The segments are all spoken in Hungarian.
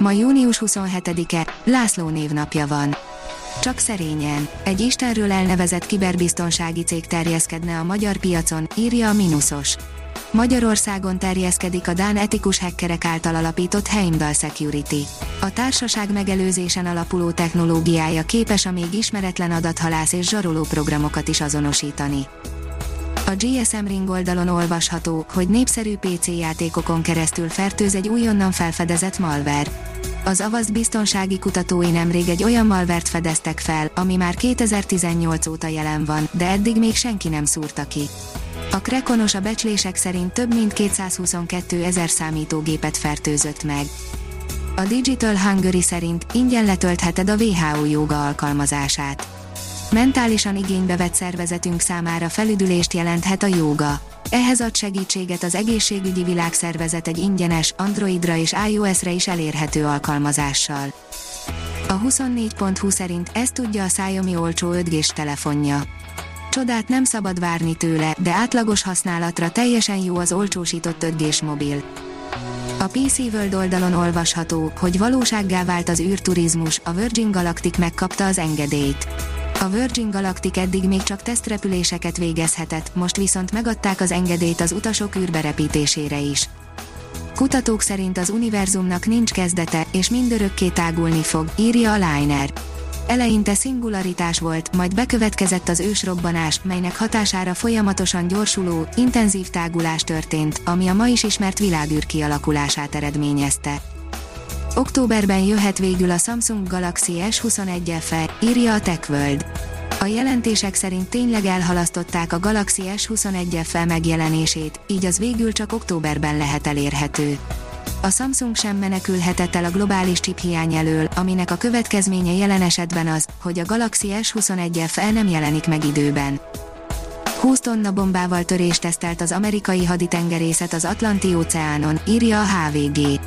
Ma június 27-e, László névnapja van. Csak szerényen, egy Istenről elnevezett kiberbiztonsági cég terjeszkedne a magyar piacon, írja a Minusos. Magyarországon terjeszkedik a Dán etikus hackerek által alapított Heimdall Security. A társaság megelőzésen alapuló technológiája képes a még ismeretlen adathalász és zsaroló programokat is azonosítani. A GSM Ring oldalon olvasható, hogy népszerű PC játékokon keresztül fertőz egy újonnan felfedezett malware. Az Avast biztonsági kutatói nemrég egy olyan malvert fedeztek fel, ami már 2018 óta jelen van, de eddig még senki nem szúrta ki. A Krekonos a becslések szerint több mint 222 ezer számítógépet fertőzött meg. A Digital Hungary szerint ingyen letöltheted a WHO joga alkalmazását. Mentálisan igénybe vett szervezetünk számára felüdülést jelenthet a jóga. Ehhez ad segítséget az egészségügyi világszervezet egy ingyenes, Androidra és iOS-re is elérhető alkalmazással. A 24.20 szerint ezt tudja a Xiaomi olcsó 5 g telefonja. Csodát nem szabad várni tőle, de átlagos használatra teljesen jó az olcsósított 5 g mobil. A PC World oldalon olvasható, hogy valósággá vált az űrturizmus, a Virgin Galactic megkapta az engedélyt. A Virgin Galactic eddig még csak tesztrepüléseket végezhetett, most viszont megadták az engedélyt az utasok űrberepítésére is. Kutatók szerint az univerzumnak nincs kezdete, és mindörökké tágulni fog, írja a Liner. Eleinte szingularitás volt, majd bekövetkezett az ősrobbanás, melynek hatására folyamatosan gyorsuló, intenzív tágulás történt, ami a ma is ismert világűr kialakulását eredményezte. Októberben jöhet végül a Samsung Galaxy S21 FE, írja a TechWorld. A jelentések szerint tényleg elhalasztották a Galaxy S21 FE megjelenését, így az végül csak októberben lehet elérhető. A Samsung sem menekülhetett el a globális chip elől, aminek a következménye jelen esetben az, hogy a Galaxy S21 FE nem jelenik meg időben. 20 tonna bombával törést tesztelt az amerikai haditengerészet az Atlanti-óceánon, írja a HVG.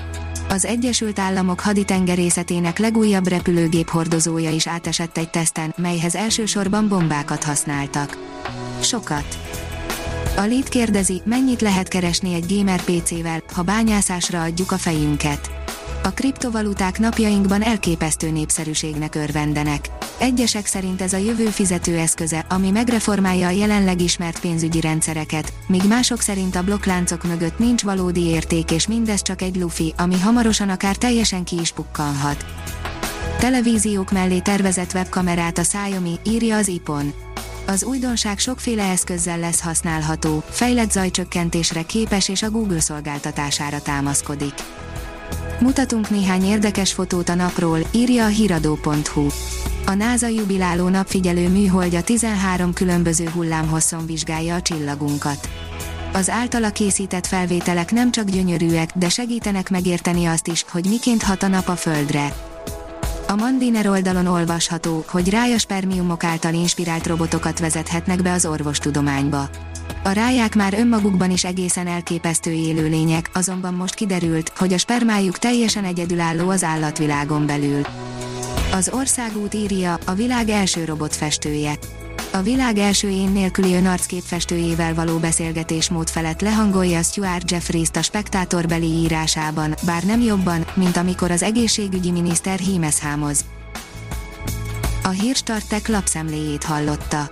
Az Egyesült Államok haditengerészetének legújabb repülőgép hordozója is átesett egy teszten, melyhez elsősorban bombákat használtak. Sokat. A Lét kérdezi, mennyit lehet keresni egy gamer PC-vel, ha bányászásra adjuk a fejünket. A kriptovaluták napjainkban elképesztő népszerűségnek örvendenek. Egyesek szerint ez a jövő fizetőeszköze, ami megreformálja a jelenleg ismert pénzügyi rendszereket, míg mások szerint a blokkláncok mögött nincs valódi érték és mindez csak egy lufi, ami hamarosan akár teljesen ki is pukkanhat. Televíziók mellé tervezett webkamerát a Xiaomi, írja az IPON. Az újdonság sokféle eszközzel lesz használható, fejlett zajcsökkentésre képes és a Google szolgáltatására támaszkodik. Mutatunk néhány érdekes fotót a napról, írja a hiradó.hu. A NASA jubiláló napfigyelő műholdja 13 különböző hullámhosszon vizsgálja a csillagunkat. Az általa készített felvételek nem csak gyönyörűek, de segítenek megérteni azt is, hogy miként hat a nap a Földre. A Mandiner oldalon olvasható, hogy rájaspermiumok által inspirált robotokat vezethetnek be az orvostudományba. A ráják már önmagukban is egészen elképesztő élőlények, azonban most kiderült, hogy a spermájuk teljesen egyedülálló az állatvilágon belül. Az országút írja, a világ első robotfestője. A világ első én nélküli önarcképfestőjével való beszélgetésmód felett lehangolja Stuart Jeffries-t a spektátorbeli írásában, bár nem jobban, mint amikor az egészségügyi miniszter hímezhámoz. A hírstartek lapszemléjét hallotta.